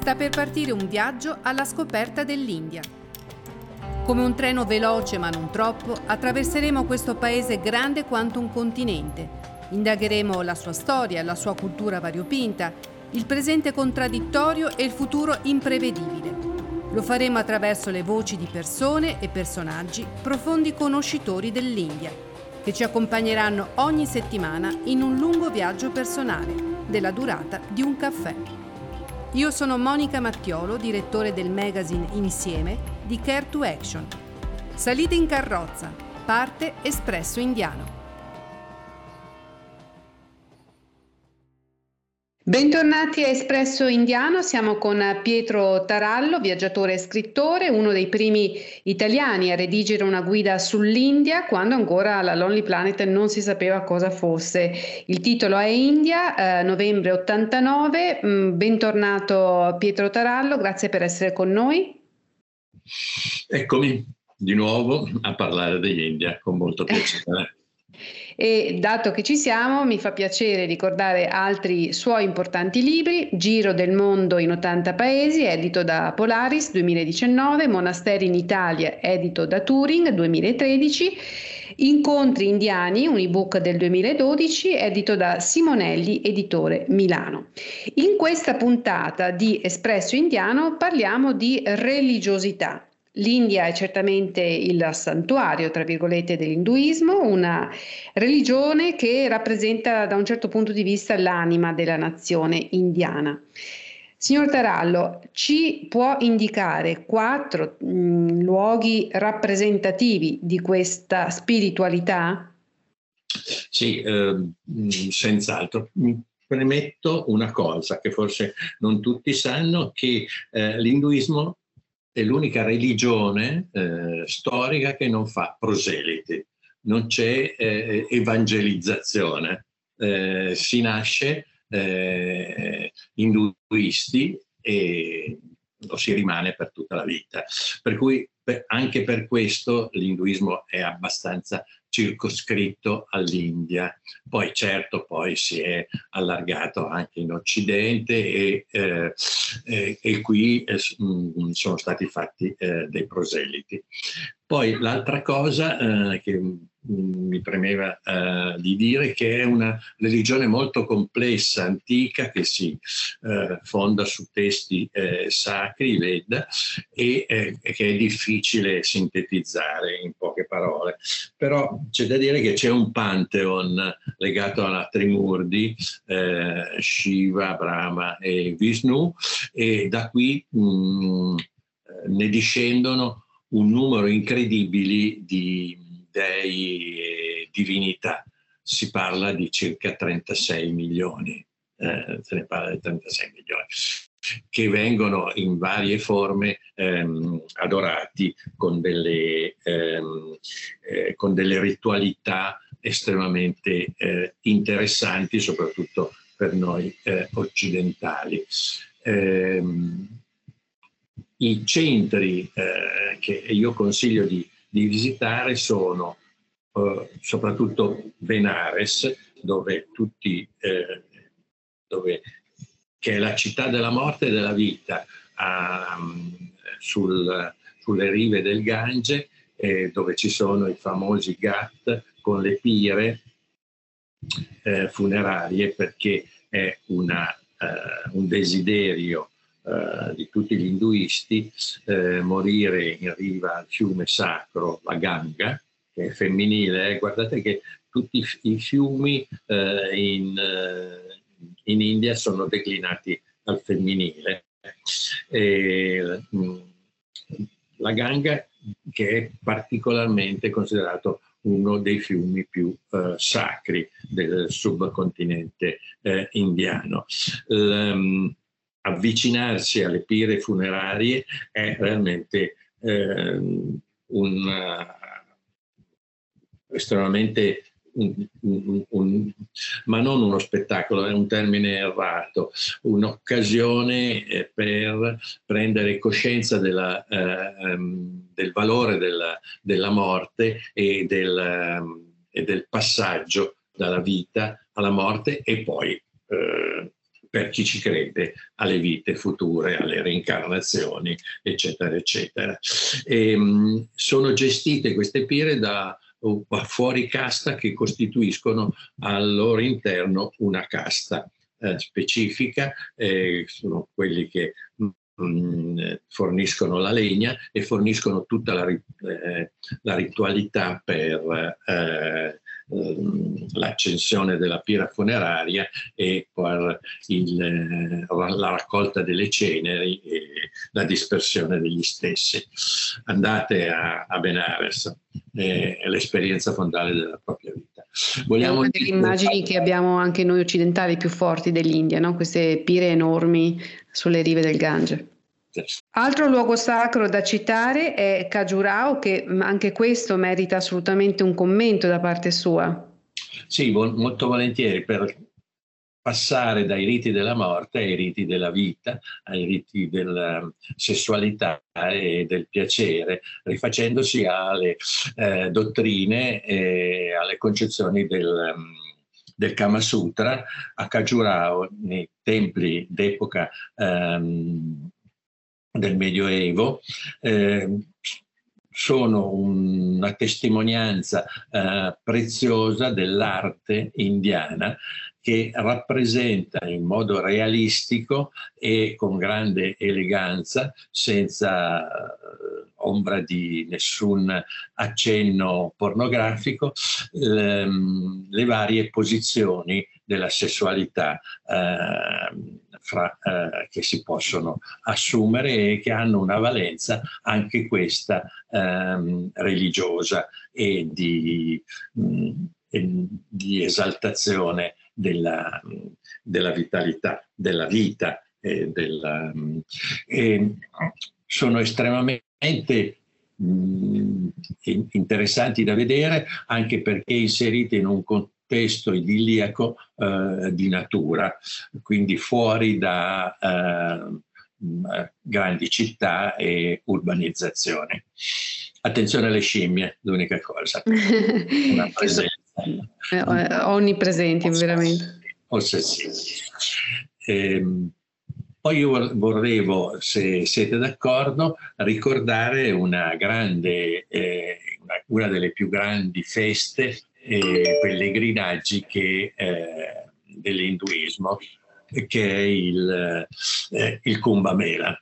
sta per partire un viaggio alla scoperta dell'India. Come un treno veloce ma non troppo, attraverseremo questo paese grande quanto un continente. Indagheremo la sua storia, la sua cultura variopinta, il presente contraddittorio e il futuro imprevedibile. Lo faremo attraverso le voci di persone e personaggi profondi conoscitori dell'India, che ci accompagneranno ogni settimana in un lungo viaggio personale, della durata di un caffè. Io sono Monica Mattiolo, direttore del magazine Insieme di Care to Action. Salite in carrozza, parte Espresso Indiano. Bentornati a Espresso Indiano, siamo con Pietro Tarallo, viaggiatore e scrittore, uno dei primi italiani a redigere una guida sull'India quando ancora la Lonely Planet non si sapeva cosa fosse. Il titolo è India, eh, novembre 89. Mm, bentornato Pietro Tarallo, grazie per essere con noi. Eccomi di nuovo a parlare dell'India con molto piacere. E dato che ci siamo, mi fa piacere ricordare altri suoi importanti libri, Giro del mondo in 80 paesi, edito da Polaris 2019, Monasteri in Italia, edito da Turing 2013, Incontri indiani, un ebook del 2012, edito da Simonelli, editore Milano. In questa puntata di Espresso Indiano parliamo di religiosità. L'India è certamente il santuario, tra virgolette, dell'induismo, una religione che rappresenta da un certo punto di vista l'anima della nazione indiana. Signor Tarallo, ci può indicare quattro mh, mm, luoghi rappresentativi di questa spiritualità? Sì, eh, senz'altro. Premetto una cosa che forse non tutti sanno, che eh, l'induismo è l'unica religione eh, storica che non fa proseliti, non c'è eh, evangelizzazione. Eh, si nasce eh, induisti e lo si rimane per tutta la vita. Per cui per, anche per questo l'induismo è abbastanza circoscritto all'India. Poi certo poi si è allargato anche in Occidente e, eh, eh, e qui eh, mm, sono stati fatti eh, dei proseliti. Poi l'altra cosa eh, che mi premeva eh, di dire che è una religione molto complessa, antica, che si eh, fonda su testi sacri, Veda, e che è difficile sintetizzare in poche parole. Però c'è da dire che c'è un pantheon legato alla Trimurdi, eh, Shiva, Brahma e Vishnu, e da qui mh, mm, ne discendono un numero incredibile di dei e divinità. Si parla di circa 36 milioni, eh, se ne parla di 36 milioni, che vengono in varie forme ehm, adorati con delle, ehm, eh, con delle ritualità estremamente eh, interessanti, soprattutto per noi eh, occidentali. Ehm, I centri eh, che io consiglio di di visitare sono eh, soprattutto Benares, dove tutti, eh, dove, che è la città della morte e della vita, a, sul, sulle rive del Gange, eh, dove ci sono i famosi Ghat con le pire eh, funerarie, perché è una, eh, un desiderio eh, di tutti gli induisti eh, morire in riva al fiume sacro, la Ganga, che è femminile. Eh. Guardate che tutti i fiumi in, in, India sono declinati al femminile. E, mm, la Ganga che è particolarmente considerato uno dei fiumi più eh, sacri del subcontinente eh, indiano. L, avvicinarsi alle pire funerarie è realmente eh, un, estremamente un, un, un, ma non uno spettacolo, è un termine errato, un'occasione eh, per prendere coscienza della, eh, um, del valore della, della morte e del, um, e del, passaggio dalla vita alla morte e poi eh, per chi ci crede alle vite future, alle reincarnazioni, eccetera, eccetera. E, ehm, sono gestite queste pire da fuori casta che costituiscono al loro interno una casta eh, specifica, eh, sono quelli che mm, forniscono la legna e forniscono tutta la, eh, la ritualità per eh, l'accensione della pira funeraria e per il, eh, la raccolta delle ceneri e la dispersione degli stessi. Andate a, a Benares, è l'esperienza fondale della propria vita. Vogliamo è una delle immagini che abbiamo anche noi occidentali più forti dell'India, no? queste pire enormi sulle rive del Gange. Altro luogo sacro da citare è Khajurao, che anche questo merita assolutamente un commento da parte sua. Sì, molto volentieri, per passare dai riti della morte ai riti della vita, ai riti della sessualità e del piacere, rifacendosi alle eh, dottrine e alle concezioni del, del Kama Sutra a Khajurao, nei templi d'epoca ehm, del Medioevo, eh, sono una testimonianza eh, preziosa dell'arte indiana che rappresenta in modo realistico e con grande eleganza, senza eh, ombra di nessun accenno pornografico, le, le varie posizioni della sessualità eh, fra, eh, che si possono assumere e che hanno una valenza anche questa ehm, religiosa e di, mh, mm, e di esaltazione della, della, vitalità, della vita. E della, mm, e sono estremamente mm, interessanti da vedere anche perché inserite in un contesto contesto idilliaco eh, di natura, quindi fuori da eh, grandi città e urbanizzazione. Attenzione alle scimmie, l'unica cosa. Una presenza. Eh, onnipresenti, veramente. Ossessivi. Ehm, poi io vorrevo, se siete d'accordo, ricordare una grande, eh, una delle più grandi feste e pellegrinaggi che, eh, dell'induismo, che è il, eh, il Kumbh Mela.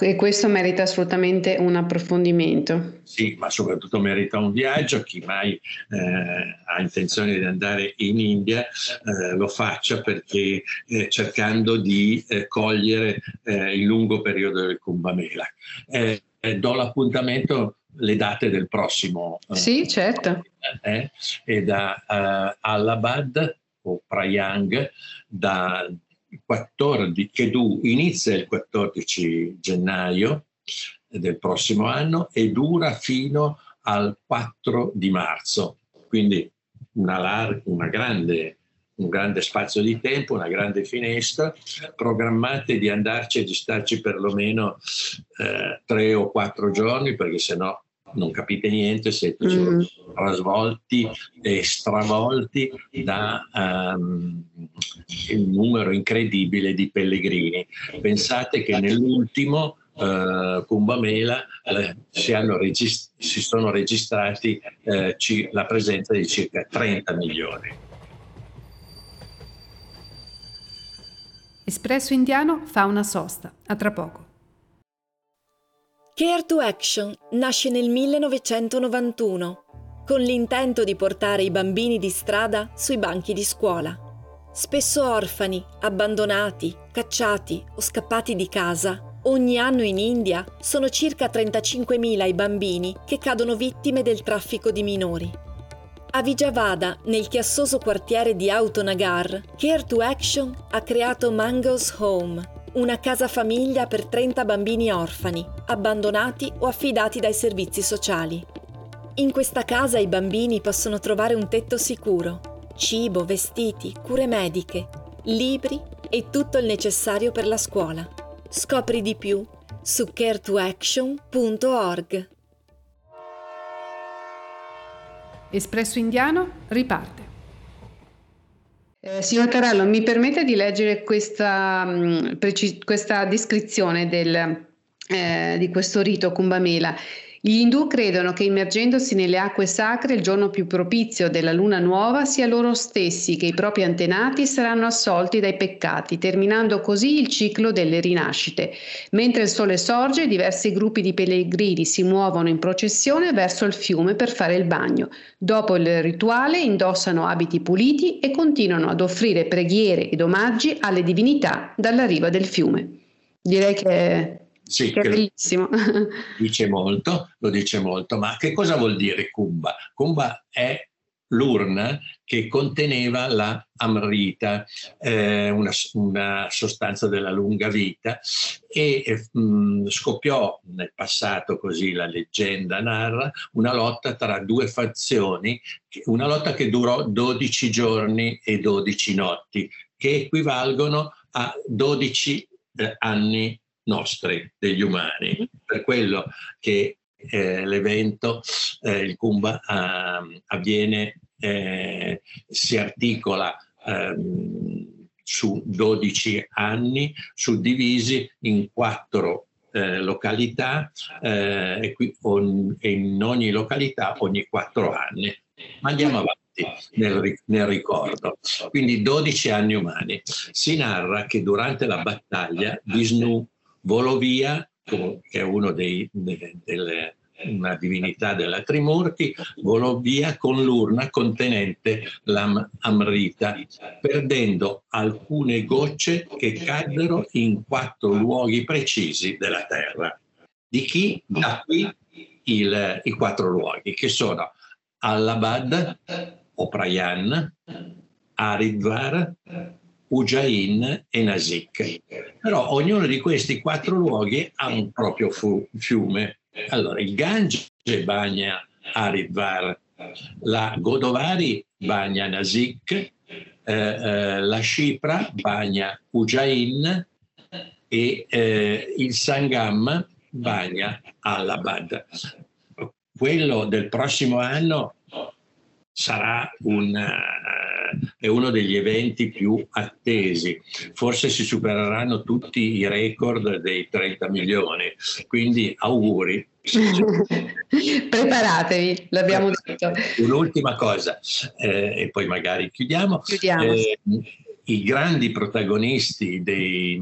E questo merita assolutamente un approfondimento. Sì, ma soprattutto merita un viaggio. Chi mai eh, ha intenzione di andare in India eh, lo faccia perché eh, cercando di eh, cogliere eh, il lungo periodo del Kumbh Mela. Eh, do l'appuntamento le date del prossimo. Eh, sì, certo. Eh, e da uh, Allahabad o Prayang da 14, che du, inizia il 14 gennaio del prossimo anno e dura fino al 4 di marzo. Quindi una, lar- una grande un grande spazio di tempo, una grande finestra, programmate di andarci e di starci perlomeno eh, tre o quattro giorni perché sennò non capite niente, siete mm. trasvolti e stravolti da um, un numero incredibile di pellegrini. Pensate che nell'ultimo uh, Kumbh Mela uh, si, regist- si, sono registrati uh, ci- la presenza di circa 30 milioni. Espresso Indiano fa una sosta. A tra poco. Care to Action nasce nel 1991 con l'intento di portare i bambini di strada sui banchi di scuola. Spesso orfani, abbandonati, cacciati o scappati di casa, ogni anno in India sono circa 35.000 i bambini che cadono vittime del traffico di minori. A Vijavada, nel chiassoso quartiere di Autonagar, Care to Action ha creato Mango's Home, una casa famiglia per 30 bambini orfani, abbandonati o affidati dai servizi sociali. In questa casa i bambini possono trovare un tetto sicuro, cibo, vestiti, cure mediche, libri e tutto il necessario per la scuola. Scopri di più su caretoaction.org. Espresso Indiano riparte. Eh, signor Tarallo, mi permette di leggere questa, mh, preci- questa descrizione del, eh, di questo rito Kumbamela. Gli indù credono che immergendosi nelle acque sacre il giorno più propizio della luna nuova sia loro stessi che i propri antenati saranno assolti dai peccati, terminando così il ciclo delle rinascite. Mentre il sole sorge, diversi gruppi di pellegrini si muovono in processione verso il fiume per fare il bagno. Dopo il rituale indossano abiti puliti e continuano ad offrire preghiere ed omaggi alle divinità dalla riva del fiume. Direi che sì, che bellissimo. Dice molto, lo dice molto, ma che cosa vuol dire Kumba? Kumba è l'urna che conteneva la amrita, eh, una, una, sostanza della lunga vita, e eh, mh, scoppiò nel passato, così la leggenda narra, una lotta tra due fazioni, una lotta che durò 12 giorni e 12 notti, che equivalgono a 12 eh, anni nostri, degli umani. Per quello che eh, l'evento, eh, il Kumba, eh, avviene, si articola ehm, su 12 anni, suddivisi in quattro eh, località eh, e, qui, on, e in ogni località ogni quattro anni. Ma andiamo avanti. Nel, nel, ricordo. Quindi 12 anni umani. Si narra che durante la battaglia Vishnu volò via, che è uno dei, de, delle, una divinità della Trimurti, volò via con l'urna contenente l'Amrita, perdendo alcune gocce che caddero in quattro luoghi precisi della terra. Di chi? Da qui il, i quattro luoghi, che sono Allabad, Oprayan, Aridvar, Ujjain e Nasik. Però ognuno di questi quattro luoghi ha un proprio fu- fiume. Allora, il Gange bagna Haridvar, la Godavari bagna Nasik, eh, eh, la Shipra bagna Ujjain e eh, il Sangam bagna Allabad. Quello del prossimo anno sarà un è uno degli eventi più attesi. Forse si supereranno tutti i record dei 30 milioni, quindi auguri. Preparatevi, l'abbiamo detto. Un'ultima cosa, eh, e poi magari chiudiamo. chiudiamo. Eh, I grandi protagonisti dei,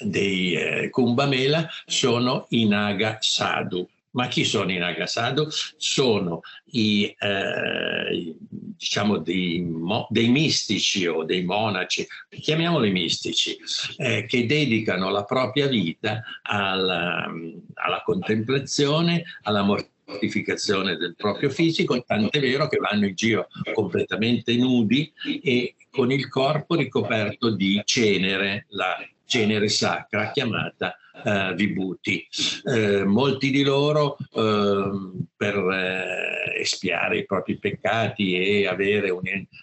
dei eh, Kumbamela sono i Naga Sadhu. Ma chi sono i Nagasado? Sono i, eh, diciamo dei, mo, dei, mistici o dei monaci, chiamiamoli mistici, eh, che dedicano la propria vita alla, alla contemplazione, alla mortificazione del proprio fisico, tant'è vero che vanno in giro completamente nudi e con il corpo ricoperto di cenere, la cenere sacra chiamata eh, Vibhuti. Eh, molti di loro ehm, per eh, espiare i propri peccati e avere un,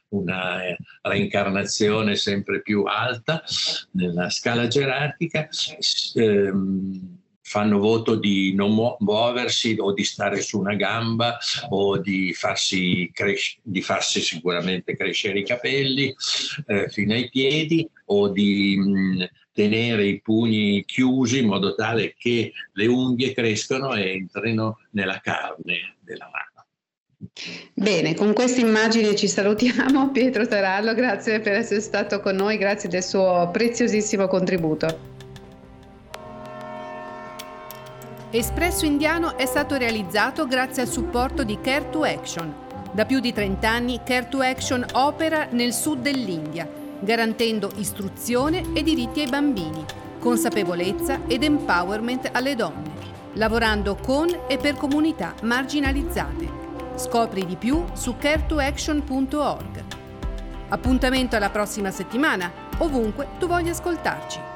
una reincarnazione sempre più alta nella scala gerarchica ehm, fanno voto di non muoversi o di stare su una gamba o di farsi, cres- di farsi sicuramente crescere i capelli eh, fino ai piedi o di mh, tenere i pugni chiusi in modo tale che le unghie crescano e entrino nella carne della mano. Bene, con questa immagine ci salutiamo. Pietro Tarallo, grazie per essere stato con noi, grazie del suo preziosissimo contributo. Espresso Indiano è stato realizzato grazie al supporto di Care to Action. Da più di 30 anni Care to Action opera nel sud dell'India garantendo istruzione e diritti ai bambini, consapevolezza ed empowerment alle donne, lavorando con e per comunità marginalizzate. Scopri di più su care2action.org. Appuntamento alla prossima settimana, ovunque tu voglia ascoltarci.